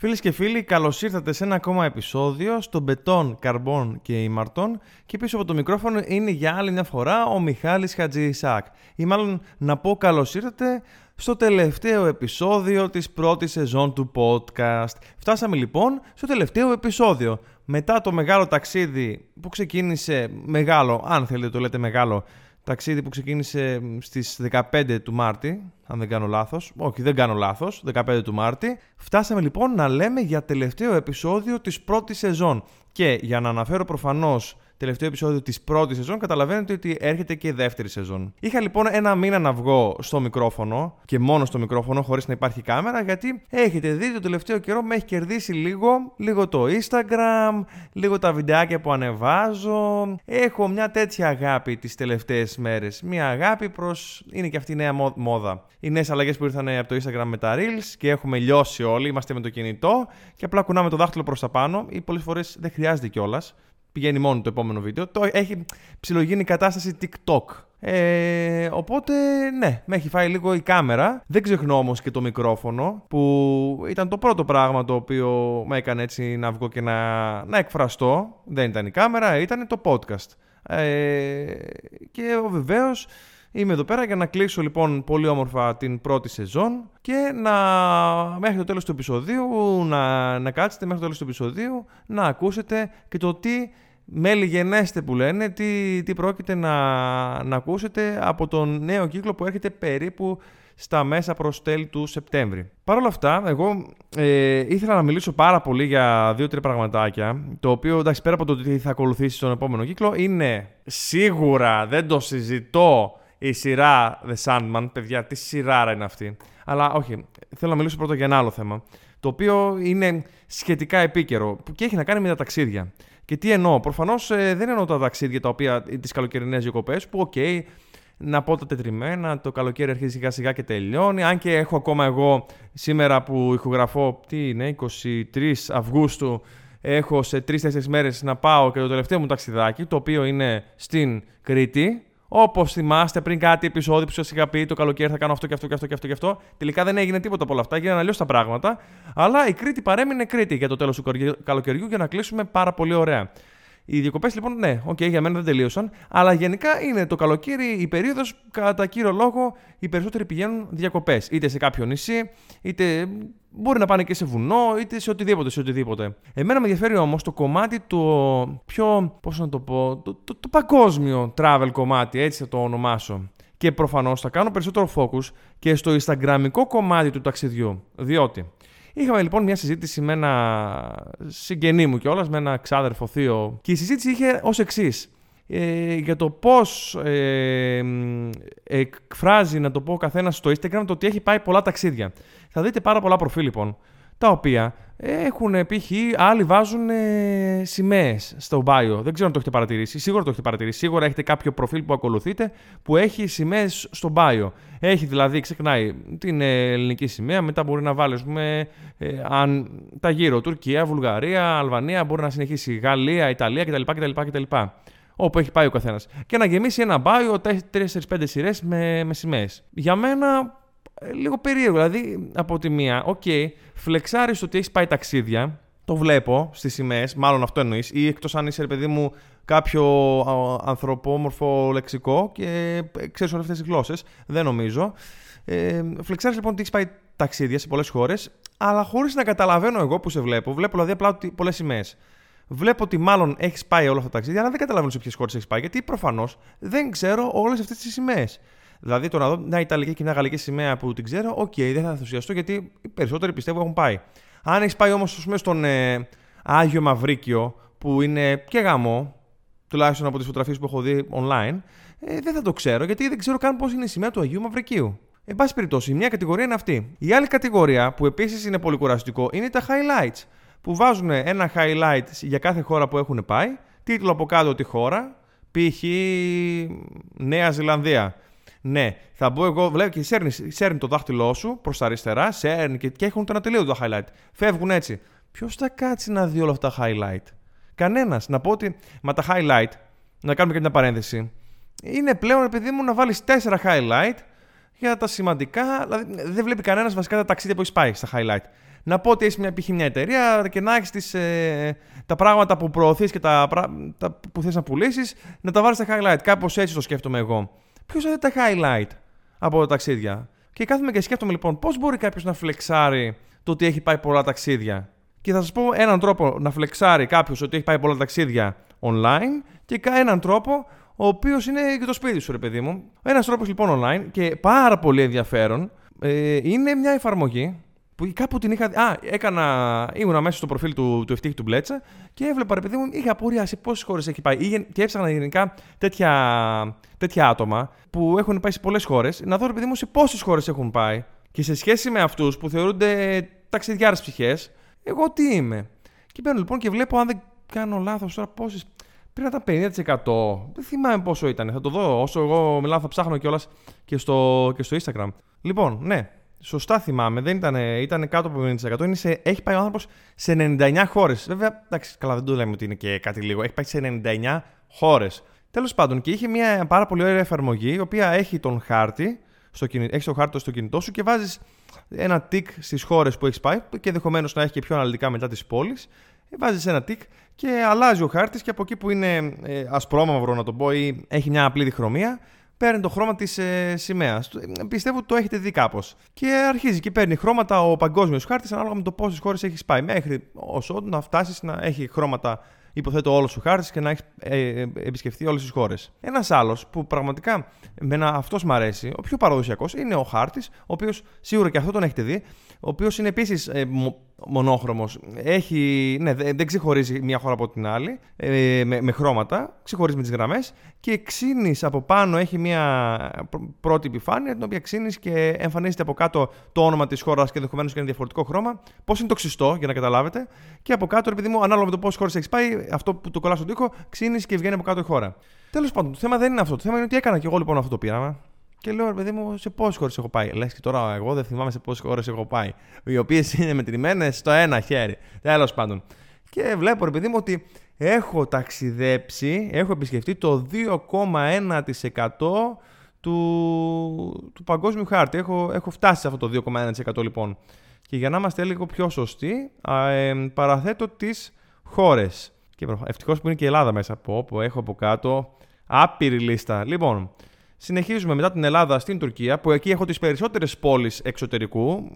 Φίλες και φίλοι, καλώς ήρθατε σε ένα ακόμα επεισόδιο στο Μπετόν, Καρμπόν και Ήμαρτον. Και πίσω από το μικρόφωνο είναι για άλλη μια φορά ο Μιχάλης Χατζησάκ. Ή μάλλον να πω καλώς ήρθατε στο τελευταίο επεισόδιο της πρώτης σεζόν του podcast. Φτάσαμε λοιπόν στο τελευταίο επεισόδιο. Μετά το μεγάλο ταξίδι που ξεκίνησε μεγάλο, αν θέλετε το λέτε μεγάλο, ταξίδι που ξεκίνησε στις 15 του Μάρτη, αν δεν κάνω λάθος. Όχι, δεν κάνω λάθος, 15 του Μάρτη. Φτάσαμε λοιπόν να λέμε για τελευταίο επεισόδιο της πρώτης σεζόν. Και για να αναφέρω προφανώς τελευταίο επεισόδιο της πρώτης σεζόν, καταλαβαίνετε ότι έρχεται και η δεύτερη σεζόν. Είχα λοιπόν ένα μήνα να βγω στο μικρόφωνο και μόνο στο μικρόφωνο, χωρίς να υπάρχει κάμερα, γιατί έχετε δει το τελευταίο καιρό με έχει κερδίσει λίγο, λίγο το Instagram, λίγο τα βιντεάκια που ανεβάζω. Έχω μια τέτοια αγάπη τις τελευταίες μέρες. Μια αγάπη προς. είναι και αυτή η νέα μόδα. Οι νέες αλλαγές που ήρθαν από το Instagram με τα Reels και έχουμε λιώσει όλοι, είμαστε με το κινητό και απλά κουνάμε το δάχτυλο προς τα πάνω ή πολλές φορές δεν χρειάζεται κιόλας πηγαίνει μόνο το επόμενο βίντεο. Το έχει ψιλογίνει η κατάσταση TikTok. Ε, οπότε, ναι, με έχει φάει λίγο η κάμερα. Δεν ξεχνώ όμως και το μικρόφωνο, που ήταν το πρώτο πράγμα το οποίο με έκανε έτσι να βγω και να, να εκφραστώ. Δεν ήταν η κάμερα, ήταν το podcast. Ε, και βεβαίως είμαι εδώ πέρα για να κλείσω λοιπόν πολύ όμορφα την πρώτη σεζόν και να μέχρι το τέλος του επεισοδίου να, να κάτσετε μέχρι το τέλος του επεισοδίου να ακούσετε και το τι μέλη γενέστε που λένε, τι, τι πρόκειται να, να ακούσετε από τον νέο κύκλο που έρχεται περίπου στα μέσα προς τέλη του Σεπτέμβρη. Παρ' όλα αυτά, εγώ ε, ήθελα να μιλήσω πάρα πολύ για δύο-τρία πραγματάκια, το οποίο, εντάξει, πέρα από το τι θα ακολουθήσει στον επόμενο κύκλο, είναι σίγουρα, δεν το συζητώ, η σειρά The Sandman, παιδιά, τι σειρά είναι αυτή. Αλλά όχι, θέλω να μιλήσω πρώτα για ένα άλλο θέμα, το οποίο είναι σχετικά επίκαιρο και έχει να κάνει με τα ταξίδια. Και τι εννοώ, προφανώς ε, δεν εννοώ τα ταξίδια τα οποία τις καλοκαιρινές διακοπές, που οκ, okay, να πω τα τετριμένα, το καλοκαίρι αρχίζει σιγά σιγά και τελειώνει. Αν και έχω ακόμα εγώ σήμερα που ηχογραφώ, τι είναι, 23 Αυγούστου, έχω σε 3-4 μέρες να πάω και το τελευταίο μου ταξιδάκι, το οποίο είναι στην Κρήτη. Όπως θυμάστε πριν κάτι επεισόδιο που σας είχα πει το καλοκαίρι θα κάνω αυτό και αυτό και αυτό και αυτό και αυτό. Τελικά δεν έγινε τίποτα από όλα αυτά, έγιναν αλλιώς τα πράγματα. Αλλά η Κρήτη παρέμεινε Κρήτη για το τέλος του καλοκαιριού για να κλείσουμε πάρα πολύ ωραία. Οι διακοπές λοιπόν, ναι, οκ, okay, για μένα δεν τελείωσαν. Αλλά γενικά είναι το καλοκαίρι η περίοδος κατά κύριο λόγο οι περισσότεροι πηγαίνουν διακοπές. Είτε σε κάποιο νησί, είτε μπορεί να πάνε και σε βουνό, είτε σε οτιδήποτε, σε οτιδήποτε. Εμένα με ενδιαφέρει όμως το κομμάτι το πιο, πώς να το πω, το, το, το παγκόσμιο travel κομμάτι, έτσι θα το ονομάσω. Και προφανώς θα κάνω περισσότερο focus και στο Instagramικό κομμάτι του ταξιδιού. Διότι Είχαμε λοιπόν μια συζήτηση με ένα συγγενή μου κιόλας, με ένα ξάδερφο θείο. Και η συζήτηση είχε ως εξής. Ε, για το πώς ε, εκφράζει, να το πω ο καθένας στο Instagram, το ότι έχει πάει πολλά ταξίδια. Θα δείτε πάρα πολλά προφίλ λοιπόν, τα οποία έχουν π.χ. άλλοι βάζουν ε, σημαίες στο bio. Δεν ξέρω αν το έχετε παρατηρήσει. Σίγουρα το έχετε παρατηρήσει. Σίγουρα έχετε κάποιο προφίλ που ακολουθείτε που έχει σημαίες στο bio. Έχει δηλαδή, ξεκινάει την ελληνική σημαία, μετά μπορεί να βάλει με, ε, αν, τα γύρω. Τουρκία, Βουλγαρία, Αλβανία, μπορεί να συνεχίσει Γαλλία, Ιταλία κτλ. κτλ, κτλ όπου έχει πάει ο καθένας. Και να γεμίσει ένα bio 4-5 σειρές με, με σημαίες. Για μένα ε, λίγο περίεργο. Δηλαδή, από τη μία, οκ, okay, φλεξάρεις ότι έχεις πάει ταξίδια. Το βλέπω στις σημαίες, μάλλον αυτό εννοείς. Ή εκτός αν είσαι, παιδί μου, κάποιο ανθρωπόμορφο λεξικό και ε, ξέρεις όλες αυτές τις γλώσσες. Δεν νομίζω. Ε, φλεξάρεις λοιπόν ότι έχεις πάει ταξίδια σε πολλές χώρες, αλλά χωρίς να καταλαβαίνω εγώ που σε βλέπω. Βλέπω δηλαδή απλά πολλές σημαίες. Βλέπω ότι μάλλον έχεις πάει όλα αυτά τα ταξίδια, αλλά δεν καταλαβαίνω σε ποιες χώρες έχεις πάει, γιατί προφανώς δεν ξέρω όλες αυτές τις σημαίες. Δηλαδή το να δω μια Ιταλική και μια Γαλλική σημαία που την ξέρω, οκ, okay, δεν θα ενθουσιαστώ γιατί οι περισσότεροι πιστεύω έχουν πάει. Αν έχεις πάει όμως στον ε, Άγιο Μαυρίκιο, που είναι και γαμό, τουλάχιστον από τις φωτογραφίες που έχω δει online, ε, δεν θα το ξέρω γιατί δεν ξέρω καν πώς είναι η σημαία του Αγίου Μαυρικίου. Εν πάση περιπτώσει, μια κατηγορία είναι αυτή. Η άλλη κατηγορία που επίσης είναι πολύ κουραστικό είναι τα highlights. Που βάζουν ένα highlight για κάθε χώρα που έχουν πάει, τίτλο από κάτω τη χώρα, π.χ. Νέα Ζηλανδία. Ναι, θα μπω εγώ, βλέπω και σέρνει, σέρνει το δάχτυλό σου προς τα αριστερά, σέρνει και, και έχουν το ατελείωτο τα highlight. Φεύγουν έτσι. Ποιος θα κάτσει να δει όλα αυτά τα highlight; Κανένας. Να πω ότι με τα highlight, να κάνουμε και μια παρένθεση, είναι πλέον επειδή μου να βάλεις τέσσερα highlight για τα σημαντικά. Δηλαδή δεν βλέπει κανένας βασικά τα ταξίδια που έχεις πάει στα highlight. Να πω ότι έχεις μια, π.χ. μια εταιρεία και να έχεις ε, τα πράγματα που προωθείς και τα, τα που θες να πουλήσεις, να τα βάλεις στα highlight. Κάπως έτσι το σκέφτομαι εγώ. Ποιος θα δει τα highlight από τα ταξίδια; Και κάθομαι και σκέφτομαι λοιπόν πώς μπορεί κάποιος να φλεξάρει το ότι έχει πάει πολλά ταξίδια; Και θα σας πω έναν τρόπο να φλεξάρει κάποιος ότι έχει πάει πολλά ταξίδια online και έναν τρόπο ο οποίος είναι και το σπίτι σου, ρε παιδί μου. Ένας τρόπος λοιπόν online και πάρα πολύ ενδιαφέρον ε, είναι μια εφαρμογή που κάπου την είχα. Α, έκανα. ήμουνα μέσα στο προφίλ του, του Ευτύχη του Μπλέτσα και έβλεπα, ρε παιδί μου, είχα απορία σε πόσες χώρες έχει πάει. Και έψαχνα γενικά τέτοια, τέτοια άτομα που έχουν πάει σε πολλές χώρες, να δω, ρε παιδί μου, σε πόσες χώρες έχουν πάει. Και σε σχέση με αυτούς που θεωρούνται ταξιδιάρες ψυχές, εγώ τι είμαι. Και μπαίνω λοιπόν και βλέπω, αν δεν κάνω λάθος τώρα, πόσες. Πρέπει να ήταν 50%. Δεν θυμάμαι πόσο ήταν. Θα το δω. Όσο εγώ μιλάω, θα ψάχνω κιόλας και στο, και στο Instagram. Λοιπόν, ναι, Σωστά θυμάμαι, δεν ήταν, ήταν κάτω από 50%. Είναι σε, έχει πάει ο άνθρωπος σε 99 χώρες. Βέβαια, εντάξει, καλά, δεν το λέμε ότι είναι και κάτι λίγο. Έχει πάει σε 99 χώρες. Τέλος πάντων, και είχε μια πάρα πολύ ωραία εφαρμογή, η οποία έχει τον χάρτη, στο, έχει το χάρτη στο κινητό σου και βάζεις ένα τικ στις χώρες που έχεις πάει και ενδεχομένως να έχει και πιο αναλυτικά μετά τις πόλεις. Βάζεις ένα τικ και αλλάζει ο χάρτης και από εκεί που είναι ε, ασπρόμαυρο, να το πω, ή έχει μια απλή διχρωμία, παίρνει το χρώμα της ε, σημαίας. Πιστεύω ότι το έχετε δει κάπως. Και αρχίζει και παίρνει χρώματα ο παγκόσμιος χάρτης ανάλογα με το πόσες χώρες έχεις πάει. Μέχρι όσο να φτάσεις να έχει χρώματα, υποθέτω, όλος ο χάρτης και να έχεις ε, ε, επισκεφθεί όλες τις χώρες. Ένας άλλος που πραγματικά με αυτός μου αρέσει, ο πιο παραδοσιακός, είναι ο χάρτης, ο οποίος σίγουρα και αυτό τον έχετε δει, ο οποίος είναι επίσης ε, μονόχρωμο. Ναι, δεν ξεχωρίζει μία χώρα από την άλλη ε, με, με, χρώματα, ξεχωρίζει με τις γραμμές και ξύνεις από πάνω, έχει μία πρώτη επιφάνεια, την οποία ξύνεις και εμφανίζεται από κάτω το όνομα της χώρας και ενδεχομένως και ένα διαφορετικό χρώμα. Πώς είναι το ξυστό, για να καταλάβετε. Και από κάτω, επειδή μου, ανάλογα με το πόσες χώρες έχεις πάει, αυτό που το κολλάς στον τοίχο, ξύνεις και βγαίνει από κάτω η χώρα. Τέλος πάντων, το θέμα δεν είναι αυτό. Το θέμα είναι ότι έκανα και εγώ λοιπόν αυτό το πείραμα. Και λέω, ρε παιδί μου, σε πόσες χώρες έχω πάει; Λες και τώρα εγώ δεν θυμάμαι σε πόσες χώρες έχω πάει. Οι οποίες είναι μετρημένες στο ένα χέρι. Τέλος πάντων. Και βλέπω, ρε παιδί μου, ότι έχω ταξιδέψει, έχω επισκεφτεί το 2,1% του, του παγκόσμιου χάρτη. Έχω, έχω φτάσει σε αυτό το 2,1% λοιπόν. Και για να είμαστε λίγο πιο σωστοί, α, ε, παραθέτω τις χώρες. Και ευτυχώς που είναι και η Ελλάδα μέσα από όπου έχω από κάτω άπειρη λίστα. Λοιπόν, Συνεχίζουμε μετά την Ελλάδα στην Τουρκία, που εκεί έχω τις περισσότερες πόλεις εξωτερικού.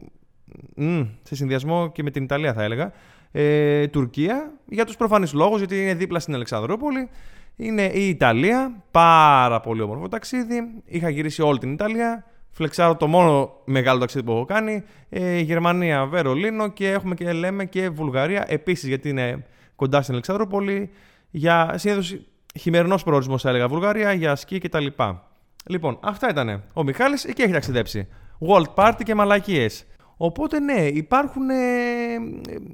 Μ, σε συνδυασμό και με την Ιταλία, θα έλεγα. Ε, Τουρκία, για τους προφανείς λόγους, γιατί είναι δίπλα στην Αλεξανδρούπολη. Είναι η Ιταλία, πάρα πολύ όμορφο ταξίδι. Είχα γυρίσει όλη την Ιταλία. Φλεξάρω το μόνο μεγάλο ταξίδι που έχω κάνει. Ε, Γερμανία, Βερολίνο και έχουμε και λέμε και Βουλγαρία επίσης, γιατί είναι κοντά στην Αλεξανδρούπολη. Για συνήθως χειμερινός προορισμός, θα έλεγα Βουλγαρία, για σκι κτλ. Λοιπόν, αυτά ήταν. Ο Μιχάλης εκεί έχει ταξιδέψει. World Party και μαλακίες. Οπότε ναι, υπάρχουν ε,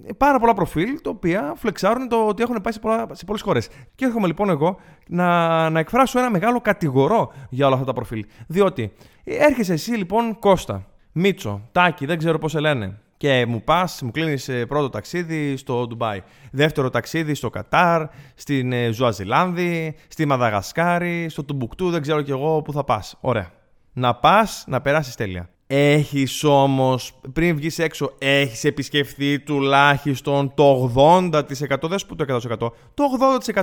ε, πάρα πολλά προφίλ τα οποία φλεξάρουν το ότι έχουν πάει σε, πολλά, σε πολλές χώρες. Και έρχομαι λοιπόν εγώ να, να εκφράσω ένα μεγάλο κατηγορό για όλα αυτά τα προφίλ. Διότι έρχεσαι εσύ λοιπόν Κώστα, Μίτσο, Τάκη, δεν ξέρω πώς σε λένε και μου πας, μου κλείνεις ε, πρώτο ταξίδι στο Ντουμπάι. Δεύτερο ταξίδι στο Κατάρ, στην ε, Ζουαζιλάνδη, στη Μαδαγασκάρη, στο Τουμπουκτού, δεν ξέρω κι εγώ πού θα πας. Ωραία. Να πας, να περάσεις τέλεια. Έχεις όμως, πριν βγεις έξω, έχεις επισκεφθεί τουλάχιστον το 80%, δεν σου πω το 100%, το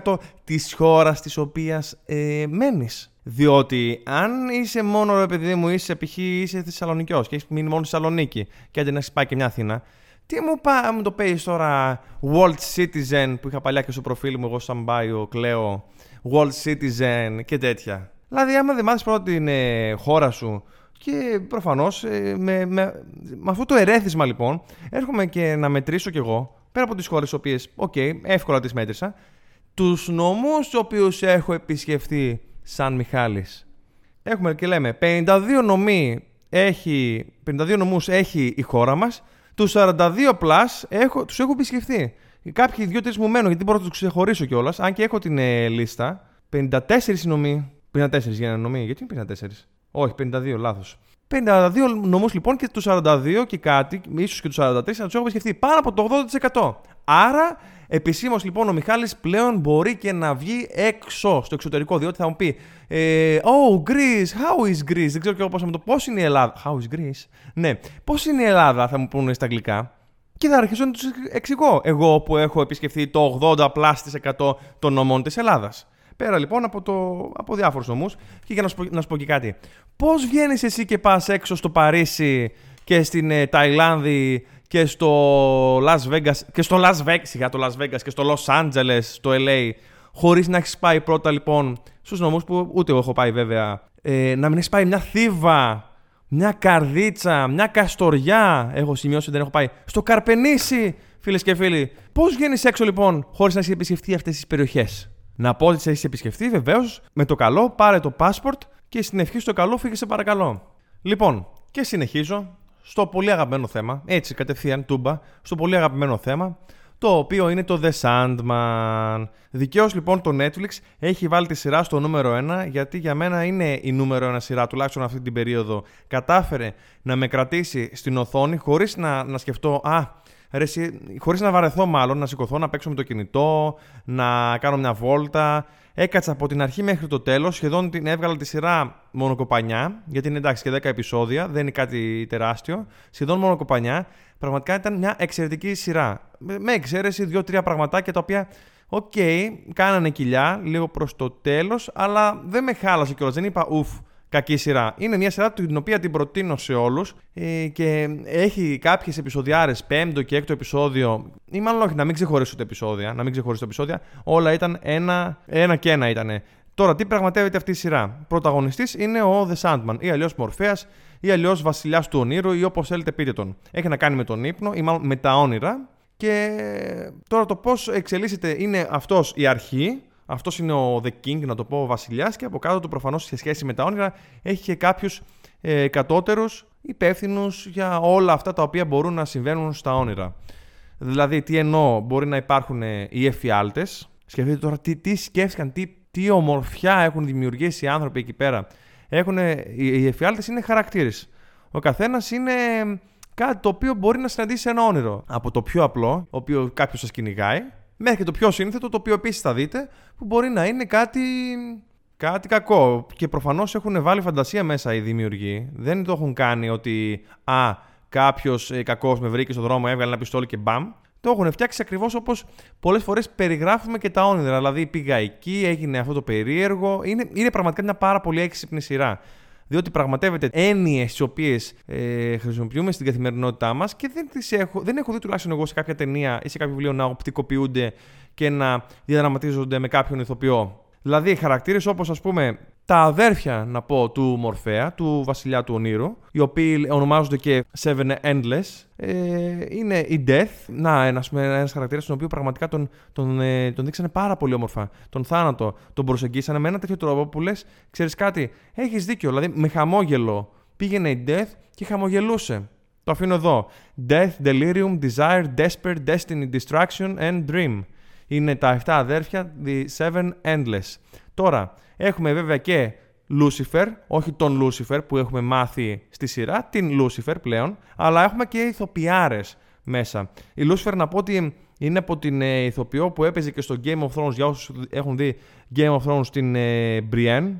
80% της χώρας της οποίας ε, μένεις. Διότι αν είσαι μόνο ρε παιδί μου, είσαι π.χ. είσαι Θεσσαλονικιός και έχεις μείνει μόνο στη Θεσσαλονίκη και αντί να έχει πάει και μια Αθήνα, τι μου, πά, μου το παίζεις τώρα World Citizen που είχα παλιά και στο προφίλ μου, εγώ σαν ο κλαίω World Citizen και τέτοια. Δηλαδή, άμα δεν μάθεις πρώτα την ε, χώρα σου και προφανώς ε, με, με, με, αυτό το ερέθισμα λοιπόν, έρχομαι και να μετρήσω κι εγώ πέρα από τις χώρες, οι οποίες, οκ, εύκολα τις μέτρησα, τους νομούς τους οποίους έχω επισκεφτεί σαν Μιχάλης. Έχουμε και λέμε 52 νομοί έχει, 52 νομούς έχει η χώρα μας, τους 42 plus έχω, τους έχω επισκεφθεί. Κάποιοι δύο-τρεις μου μένουν γιατί μπορώ να τους ξεχωρίσω κιόλας. Αν και έχω την ε, λίστα. 54 νομοί. 54 για ένα νομί. Γιατί είναι 54. Όχι, 52, λάθος. 52 νομούς λοιπόν και τους 42 και κάτι, ίσως και τους 43, να τους έχω επισκεφθεί πάνω από το 80%. Άρα Επισήμως λοιπόν ο Μιχάλης πλέον μπορεί και να βγει έξω στο εξωτερικό, διότι θα μου πει ε, Oh, Greece, how is Greece? Δεν ξέρω και εγώ πώς θα μου το Πώς είναι η Ελλάδα; How is Greece? Ναι, πώς είναι η Ελλάδα; θα μου πούνε στα αγγλικά. Και θα αρχίσω να τους εξηγώ. Εγώ που έχω επισκεφθεί το 80 100 των νομών της Ελλάδας. Πέρα λοιπόν από, το, από διάφορους νομούς. Και για να σου, πω, να σου πω και κάτι. Πώς βγαίνεις εσύ και πας έξω στο Παρίσι και στην ε, Ταϊλάνδη και στο Las Vegas και στο Las Vegas, για το Las Vegas και στο Los Angeles, στο LA, χωρίς να έχεις πάει πρώτα λοιπόν στους νομούς που ούτε εγώ έχω πάει βέβαια. Ε, να μην έχεις πάει μια θύβα, μια καρδίτσα, μια καστοριά. Έχω σημειώσει ότι δεν έχω πάει. Στο Καρπενήσι, φίλες και φίλοι. Πώς βγαίνεις έξω λοιπόν χωρίς να έχεις επισκεφτεί αυτές τις περιοχές; Να πω ότι σε έχεις επισκεφτεί βεβαίως με το καλό, πάρε το passport και στην ευχή στο καλό φύγε σε παρακαλώ. Λοιπόν, και συνεχίζω στο πολύ αγαπημένο θέμα, έτσι κατευθείαν τούμπα, στο πολύ αγαπημένο θέμα, το οποίο είναι το The Sandman. Δικαίως λοιπόν το Netflix έχει βάλει τη σειρά στο νούμερο 1, γιατί για μένα είναι η νούμερο 1 σειρά, τουλάχιστον αυτή την περίοδο. Κατάφερε να με κρατήσει στην οθόνη χωρίς να, να σκεφτώ, α, ρε, χωρίς να βαρεθώ μάλλον, να σηκωθώ, να παίξω με το κινητό, να κάνω μια βόλτα. Έκατσα από την αρχή μέχρι το τέλος. Σχεδόν την έβγαλα τη σειρά μονοκοπανιά, γιατί είναι εντάξει και 10 επεισόδια, δεν είναι κάτι τεράστιο. Σχεδόν μονοκοπανιά. Πραγματικά ήταν μια εξαιρετική σειρά. Με εξαίρεση δύο-τρία πραγματάκια τα οποία, οκ, okay, κάνανε κοιλιά λίγο προς το τέλος, αλλά δεν με χάλασε κιόλας. Δεν είπα ουφ, κακή σειρά. Είναι μια σειρά την οποία την προτείνω σε όλους ε, και έχει κάποιες επεισοδιάρες, πέμπτο και έκτο επεισόδιο, ή μάλλον όχι, να μην ξεχωρίσω τα επεισόδια. Να μην ξεχωρίσω τα επεισόδια. Όλα ήταν ένα, ένα και ένα ήταν. Τώρα, τι πραγματεύεται αυτή η σειρά; Πρωταγωνιστής είναι ο The Sandman, ή αλλιώς Μορφέας, ή αλλιώς Βασιλιάς του Ονείρου, ή όπως θέλετε πείτε τον. Έχει να κάνει με τον ύπνο, ή μάλλον με τα όνειρα. Και τώρα το πώς εξελίσσεται είναι αυτός η αρχή, αυτός είναι ο The King, να το πω, ο βασιλιάς, και από κάτω του προφανώς σε σχέση με τα όνειρα έχει και κάποιους ε, κατώτερους υπεύθυνους για όλα αυτά τα οποία μπορούν να συμβαίνουν στα όνειρα. Δηλαδή, τι εννοώ, μπορεί να υπάρχουν ε, οι εφιάλτες. Σκεφτείτε τώρα τι, τι σκέφτηκαν, τι, τι ομορφιά έχουν δημιουργήσει οι άνθρωποι εκεί πέρα. Έχουν, οι εφιάλτες είναι χαρακτήρες. Ο καθένας είναι κάτι το οποίο μπορεί να συναντήσει ένα όνειρο. Από το πιο απλό, ο οποίος κάποιος σας κυνηγάει, Μέχρι και το πιο σύνθετο, το οποίο επίσης θα δείτε, που μπορεί να είναι κάτι, κάτι κακό. Και προφανώς έχουν βάλει φαντασία μέσα οι δημιουργοί. Δεν το έχουν κάνει ότι α, κάποιος ε, κακός με βρήκε στον δρόμο, έβγαλε ένα πιστόλι και μπαμ. Το έχουν φτιάξει ακριβώς όπως πολλές φορές περιγράφουμε και τα όνειρα. Δηλαδή πήγα εκεί, έγινε αυτό το περίεργο. Είναι, είναι πραγματικά μια πάρα πολύ έξυπνη σειρά διότι πραγματεύεται έννοιες τις οποίες ε, χρησιμοποιούμε στην καθημερινότητά μας και δεν, τις έχω, δεν έχω δει τουλάχιστον εγώ σε κάποια ταινία ή σε κάποιο βιβλίο να οπτικοποιούνται και να διαδραματίζονται με κάποιον ηθοποιό. Δηλαδή, χαρακτήρες όπως ας πούμε τα αδέρφια, να πω, του Μορφέα, του βασιλιά του Ονείρου, οι οποίοι ονομάζονται και Seven Endless, ε, είναι η Death. Να, ένας ένας χαρακτήρας τον οποίο πραγματικά τον, τον, ε, τον δείξανε πάρα πολύ όμορφα. Τον θάνατο τον προσεγγίσανε με ένα τέτοιο τρόπο που λες: Ξέρεις κάτι, έχεις δίκιο. Δηλαδή, με χαμόγελο πήγαινε η Death και χαμογελούσε. Το αφήνω εδώ. Death, Delirium, Desire, Desperate, Destiny, Distraction and Dream. Είναι τα 7 αδέρφια, The Seven Endless. Τώρα, έχουμε βέβαια και Lucifer, όχι τον Lucifer που έχουμε μάθει στη σειρά, την Lucifer πλέον, αλλά έχουμε και ηθοποιάρες μέσα. Η Lucifer να πω ότι είναι από την ε, ηθοποιό που έπαιζε και στο Game of Thrones, για όσους έχουν δει Game of Thrones, την ε, Brienne,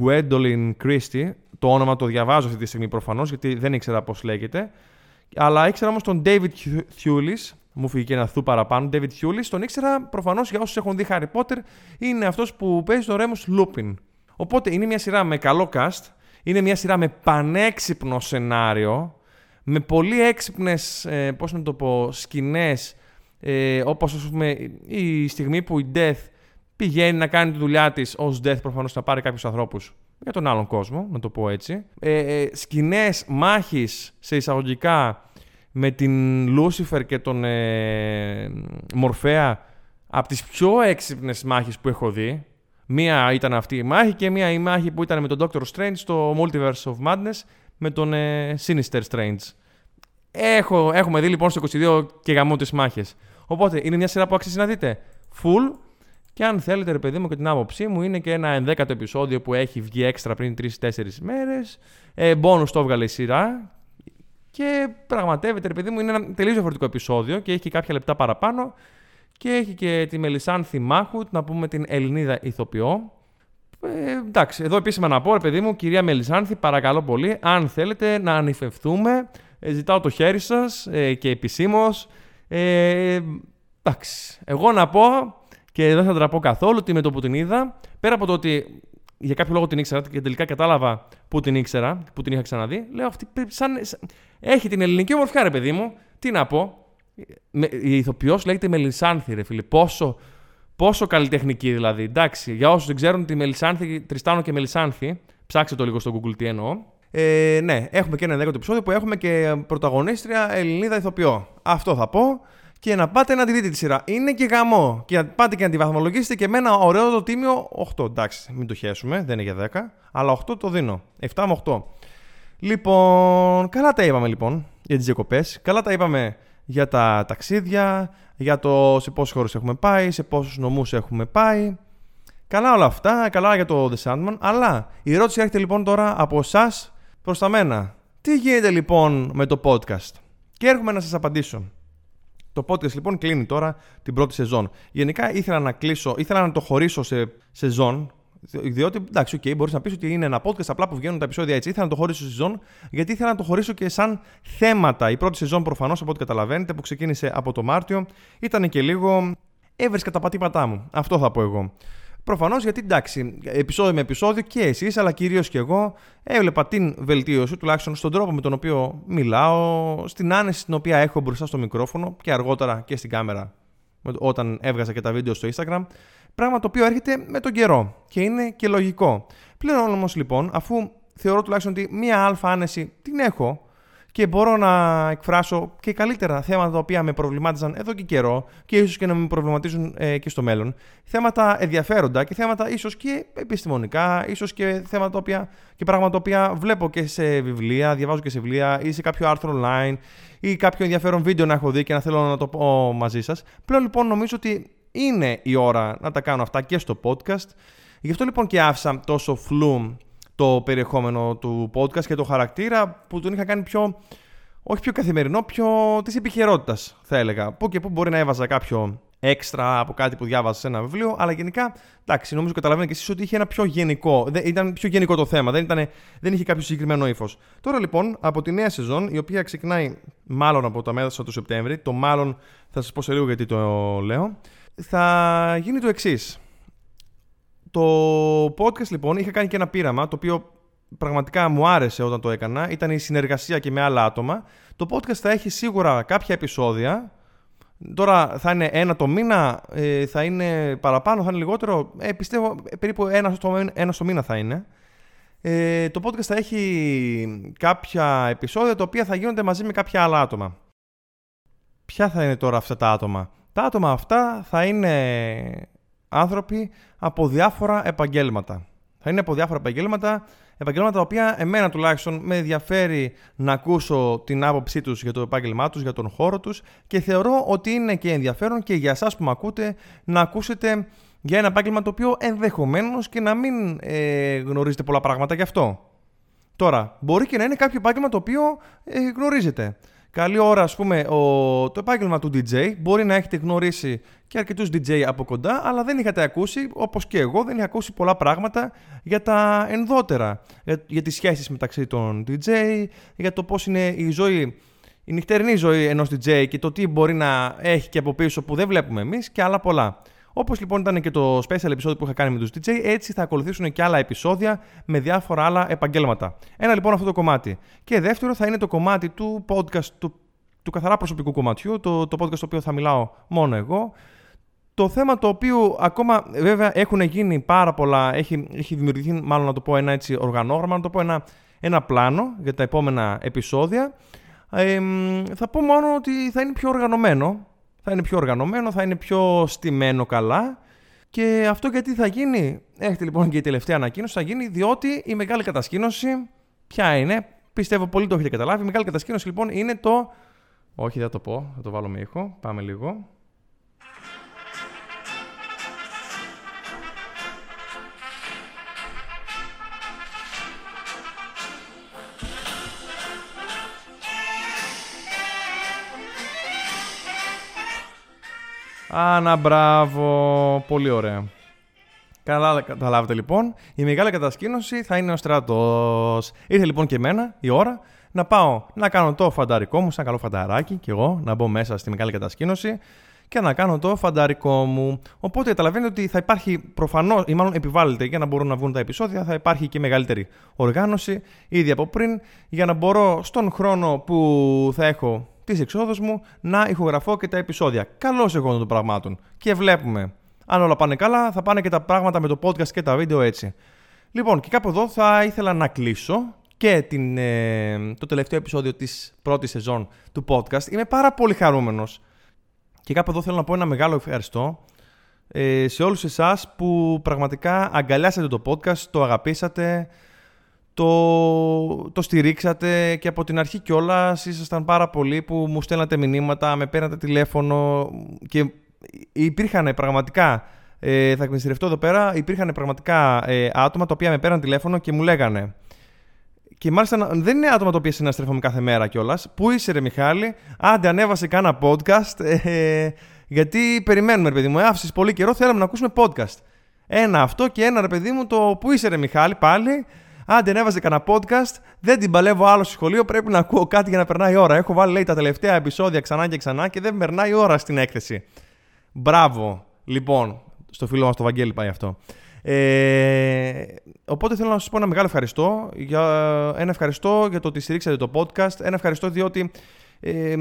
Gwendolyn Christie, το όνομα το διαβάζω αυτή τη στιγμή προφανώς, γιατί δεν ήξερα πώς λέγεται, αλλά ήξερα όμως τον David Thewlis, μου φύγει και ένα θου παραπάνω. David Hewlett, τον ήξερα προφανώς για όσους έχουν δει Harry Potter, είναι αυτός που παίζει τον Remus Lupin. Οπότε είναι μια σειρά με καλό cast, είναι μια σειρά με πανέξυπνο σενάριο, με πολύ έξυπνες, ε, πώς να το πω, σκηνές, ε, όπως ας πούμε η στιγμή που η Death πηγαίνει να κάνει τη δουλειά της ως Death προφανώς να πάρει κάποιους ανθρώπους για τον άλλον κόσμο, να το πω έτσι. Ε, ε, σκηνές μάχης σε εισαγωγικά με την Λούσιφερ και τον ε, Μορφέα από τις πιο έξυπνες μάχες που έχω δει. Μία ήταν αυτή η μάχη και μία η μάχη που ήταν με τον Doctor Strange στο Multiverse of Madness με τον ε, Sinister Strange. Έχω, έχουμε δει λοιπόν στο 22 και γαμώ τις μάχες. Οπότε είναι μια σειρά που αξίζει να δείτε. Full και αν θέλετε, ρε παιδί μου, και την άποψή μου, είναι και ένα ενδέκατο επεισόδιο που έχει βγει έξτρα πριν 3-4 μέρες. Ε, bonus το έβγαλε η σειρά και πραγματεύεται, ρε παιδί μου, είναι ένα τελείως διαφορετικό επεισόδιο και έχει και κάποια λεπτά παραπάνω. Και έχει και τη Μελισάνθη Μάχουτ, να πούμε την Ελληνίδα ηθοποιό. Ε, εντάξει, εδώ επίσημα να πω, ρε παιδί μου, κυρία Μελισάνθη, παρακαλώ πολύ, αν θέλετε να ανυφευθούμε Ε, ζητάω το χέρι σας ε, και επισήμως. Ε, εντάξει. Εγώ να πω και δεν θα τραπώ καθόλου ότι με το που την είδα, πέρα από το ότι για κάποιο λόγο την ήξερα και τελικά κατάλαβα που την ήξερα, που την είχα ξαναδεί, λέω αυτή σαν, έχει την ελληνική ομορφιά, ρε παιδί μου. Τι να πω. Η ηθοποιός λέγεται Μελισάνθη, ρε φίλε. Πόσο, πόσο καλλιτεχνική δηλαδή. Εντάξει, για όσους δεν ξέρουν τη Μελισάνθη, Τριστάνο και Μελισάνθη, ψάξτε το λίγο στο Google τι εννοώ. Ε, ναι, έχουμε και ένα δέκατο επεισόδιο που έχουμε και πρωταγωνίστρια Ελληνίδα ηθοποιό. Αυτό θα πω και να πάτε να τη δείτε τη σειρά. Είναι και γαμό. Και πάτε και να τη βαθμολογήσετε και με ένα ωραίο το τίμιο 8. Εντάξει, μην το χέσουμε, δεν είναι για 10. Αλλά 8 το δίνω. 7 με 8. Λοιπόν, καλά τα είπαμε λοιπόν για τις διακοπές. Καλά τα είπαμε για τα ταξίδια, για το σε πόσου χώρου έχουμε πάει, σε πόσους νομούς έχουμε πάει. Καλά όλα αυτά, καλά για το The Sandman. Αλλά η ερώτηση έρχεται λοιπόν τώρα από εσάς προς τα μένα. Τι γίνεται λοιπόν με το podcast; Και έρχομαι να σας απαντήσω. Το podcast λοιπόν κλείνει τώρα την πρώτη σεζόν. Γενικά ήθελα να κλείσω, ήθελα να το χωρίσω σε σεζόν. Διότι εντάξει, okay, μπορείς να πεις ότι είναι ένα podcast απλά που βγαίνουν τα επεισόδια έτσι. Ήθελα να το χωρίσω σε σεζόν, γιατί ήθελα να το χωρίσω και σαν θέματα. Η πρώτη σεζόν προφανώς, από ό,τι καταλαβαίνετε, που ξεκίνησε από το Μάρτιο, ήταν και λίγο. Έβρισκα τα πατήματά μου. Αυτό θα πω εγώ. Προφανώς γιατί εντάξει, επεισόδιο με επεισόδιο και εσείς, αλλά κυρίως και εγώ, έβλεπα την βελτίωση, τουλάχιστον στον τρόπο με τον οποίο μιλάω, στην άνεση την οποία έχω μπροστά στο μικρόφωνο και αργότερα και στην κάμερα όταν έβγαζα και τα βίντεο στο Instagram. Πράγμα το οποίο έρχεται με τον καιρό και είναι και λογικό. Πλέον όμως λοιπόν, αφού θεωρώ τουλάχιστον ότι μία αλφα άνεση την έχω, και μπορώ να εκφράσω και καλύτερα θέματα τα οποία με προβλημάτιζαν εδώ και καιρό και ίσως και να με προβληματίζουν ε, και στο μέλλον. Θέματα ενδιαφέροντα και θέματα ίσως και επιστημονικά, ίσως και θέματα τα οποία, και πράγματα τα οποία βλέπω και σε βιβλία, διαβάζω και σε βιβλία ή σε κάποιο άρθρο online ή κάποιο ενδιαφέρον βίντεο να έχω δει και να θέλω να το πω μαζί σας. Πλέον λοιπόν νομίζω ότι είναι η ώρα να τα κάνω αυτά και στο podcast. Γι' αυτό λοιπόν και άφησα τόσο φλου το περιεχόμενο του podcast και το χαρακτήρα που τον είχα κάνει πιο, όχι πιο καθημερινό, πιο της επικαιρότητα, θα έλεγα. Πού και πού μπορεί να έβαζα κάποιο έξτρα από κάτι που διάβασα σε ένα βιβλίο, αλλά γενικά, εντάξει, νομίζω καταλαβαίνετε και εσείς ότι είχε ένα πιο γενικό, ήταν πιο γενικό το θέμα, δεν, ήταν, δεν είχε κάποιο συγκεκριμένο ύφος. Τώρα λοιπόν, από τη νέα σεζόν, η οποία ξεκινάει μάλλον από τα μέσα του Σεπτέμβρη, το μάλλον θα σας πω σε λίγο γιατί το λέω, θα γίνει το εξής. Το podcast λοιπόν είχα κάνει και ένα πείραμα το οποίο πραγματικά μου άρεσε όταν το έκανα. Ήταν η συνεργασία και με άλλα άτομα. Το podcast θα έχει σίγουρα κάποια επεισόδια. Τώρα θα είναι ένα το μήνα, ε, θα είναι παραπάνω, θα είναι λιγότερο. Ε, πιστεύω περίπου ένα στο, ένα στο μήνα θα είναι. Ε, το podcast θα έχει κάποια επεισόδια τα οποία θα γίνονται μαζί με κάποια άλλα άτομα. Ποια θα είναι τώρα αυτά τα άτομα; Τα άτομα αυτά θα είναι άνθρωποι από διάφορα επαγγέλματα. Θα είναι από διάφορα επαγγέλματα, επαγγέλματα τα οποία εμένα τουλάχιστον με ενδιαφέρει να ακούσω την άποψή τους για το επάγγελμά τους, για τον χώρο τους και θεωρώ ότι είναι και ενδιαφέρον και για εσάς που με ακούτε να ακούσετε για ένα επάγγελμα το οποίο ενδεχομένως και να μην ε, γνωρίζετε πολλά πράγματα γι' αυτό. Τώρα, μπορεί και να είναι κάποιο επάγγελμα το οποίο ε, γνωρίζετε. Καλή ώρα, ας πούμε, ο, το επάγγελμα του DJ μπορεί να έχετε γνωρίσει και αρκετούς DJ από κοντά, αλλά δεν είχατε ακούσει, όπως και εγώ, δεν είχα ακούσει πολλά πράγματα για τα ενδότερα, για, για τις σχέσεις μεταξύ των DJ, για το πώς είναι η ζωή, η νυχτερινή ζωή ενός DJ και το τι μπορεί να έχει και από πίσω που δεν βλέπουμε εμείς και άλλα πολλά. Όπως λοιπόν ήταν και το special επεισόδιο που είχα κάνει με τους DJ, έτσι θα ακολουθήσουν και άλλα επεισόδια με διάφορα άλλα επαγγέλματα. Ένα λοιπόν αυτό το κομμάτι. Και δεύτερο θα είναι το κομμάτι του podcast, του, του καθαρά προσωπικού κομματιού, το, το podcast το οποίο θα μιλάω μόνο εγώ. Το θέμα το οποίο ακόμα βέβαια έχουν γίνει πάρα πολλά, έχει, έχει δημιουργηθεί μάλλον να το πω ένα έτσι οργανόγραμμα, να το πω ένα, ένα πλάνο για τα επόμενα επεισόδια. Ε, θα πω μόνο ότι θα είναι πιο οργανωμένο, θα είναι πιο οργανωμένο, θα είναι πιο στημένο καλά. Και αυτό γιατί θα γίνει, έχετε λοιπόν και η τελευταία ανακοίνωση, θα γίνει διότι η μεγάλη κατασκήνωση, ποια είναι, πιστεύω πολύ το έχετε καταλάβει, η μεγάλη κατασκήνωση λοιπόν είναι το... Όχι, δεν θα το πω, θα το βάλω με ήχο, πάμε λίγο. Άνα, μπράβο. Πολύ ωραία. Καλά καταλάβετε λοιπόν. Η μεγάλη κατασκήνωση θα είναι ο στρατός. Ήρθε λοιπόν και εμένα η ώρα να πάω να κάνω το φανταρικό μου, σαν καλό φανταράκι και εγώ, να μπω μέσα στη μεγάλη κατασκήνωση και να κάνω το φανταρικό μου. Οπότε καταλαβαίνετε ότι θα υπάρχει προφανώς, ή μάλλον επιβάλλεται για να μπορούν να βγουν τα επεισόδια, θα υπάρχει και μεγαλύτερη οργάνωση ήδη από πριν για να μπορώ στον χρόνο που θα έχω τι εξόδου μου να ηχογραφώ και τα επεισόδια. Καλώς εγώ των πραγμάτων. Και βλέπουμε. Αν όλα πάνε καλά, θα πάνε και τα πράγματα με το podcast και τα βίντεο έτσι. Λοιπόν, και κάπου εδώ θα ήθελα να κλείσω και την, ε, το τελευταίο επεισόδιο της πρώτης σεζόν του podcast. Είμαι πάρα πολύ χαρούμενος και κάπου εδώ θέλω να πω ένα μεγάλο ευχαριστώ ε, σε όλους εσάς που πραγματικά αγκαλιάσατε το podcast, το αγαπήσατε, το, το στηρίξατε και από την αρχή κιόλας ήσασταν πάρα πολλοί που μου στέλνατε μηνύματα, με παίρνατε τηλέφωνο και υπήρχαν πραγματικά, ε, θα εκμυστηρευτώ εδώ πέρα, υπήρχαν πραγματικά ε, άτομα τα οποία με παίρναν τηλέφωνο και μου λέγανε και μάλιστα δεν είναι άτομα τα οποία συναστρέφομαι κάθε μέρα κιόλας. Πού είσαι, Ρε Μιχάλη, άντε ανέβασε κάνα podcast. Ε, γιατί περιμένουμε, ρε παιδί μου, άφησες πολύ καιρό, θέλαμε να ακούσουμε podcast. Ένα αυτό και ένα, ρε παιδί μου, το Πού είσαι, Ρε Μιχάλη, πάλι. Άντε, ανέβαζε κανένα podcast. Δεν την παλεύω άλλο στο σχολείο. Πρέπει να ακούω κάτι για να περνάει η ώρα. Έχω βάλει, λέει, τα τελευταία επεισόδια ξανά και ξανά και δεν περνάει η ώρα στην έκθεση. Μπράβο. Λοιπόν, στο φίλο μας το Βαγγέλη πάει αυτό. Ε, οπότε θέλω να σα πω ένα μεγάλο ευχαριστώ. Για, ένα ευχαριστώ για το ότι στηρίξατε το podcast. Ένα ευχαριστώ διότι ε,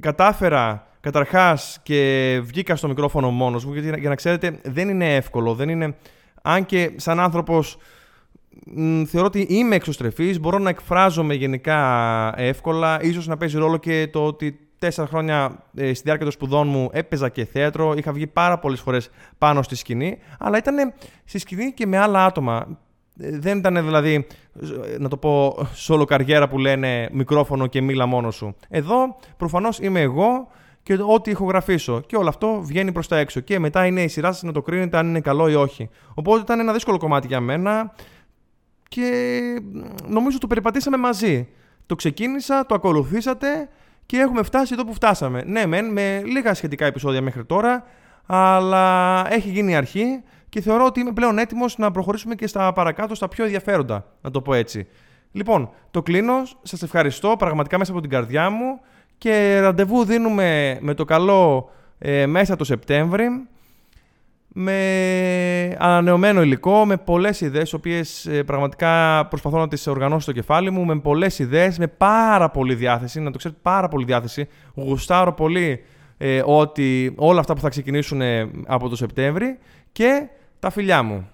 κατάφερα καταρχάς και βγήκα στο μικρόφωνο μόνος μου γιατί για να ξέρετε δεν είναι εύκολο, δεν είναι... Αν και σαν άνθρωπος θεωρώ ότι είμαι εξωστρεφής, μπορώ να εκφράζομαι γενικά εύκολα, ίσως να παίζει ρόλο και το ότι τέσσερα χρόνια ε, στη διάρκεια των σπουδών μου έπαιζα και θέατρο. Είχα βγει πάρα πολλές φορές πάνω στη σκηνή, αλλά ήταν στη σκηνή και με άλλα άτομα. Ε, δεν ήταν δηλαδή, ε, να το πω, σόλο καριέρα που λένε μικρόφωνο και μίλα μόνος σου. Εδώ προφανώς είμαι εγώ και ό,τι ηχογραφήσω. Και όλο αυτό βγαίνει προς τα έξω. Και μετά είναι η σειρά σας να το κρίνετε αν είναι καλό ή όχι. Οπότε ήταν ένα δύσκολο κομμάτι για μένα και νομίζω το περιπατήσαμε μαζί. Το ξεκίνησα, το ακολουθήσατε και έχουμε φτάσει εδώ που φτάσαμε. Ναι, μεν, με λίγα σχετικά επεισόδια μέχρι τώρα, αλλά έχει γίνει η αρχή και θεωρώ ότι είμαι πλέον έτοιμος να προχωρήσουμε και στα παρακάτω, στα πιο ενδιαφέροντα, να το πω έτσι. Λοιπόν, το κλείνω. Σας ευχαριστώ πραγματικά μέσα από την καρδιά μου και ραντεβού δίνουμε με το καλό ε, μέσα το Σεπτέμβρη με ανανεωμένο υλικό, με πολλές ιδέες, οι οποίες ε, πραγματικά προσπαθώ να τις οργανώσω στο κεφάλι μου, με πολλές ιδέες, με πάρα πολύ διάθεση. Να το ξέρετε, πάρα πολύ διάθεση. Γουστάρω πολύ ε, ότι όλα αυτά που θα ξεκινήσουν ε, από το Σεπτέμβρη και τα φιλιά μου.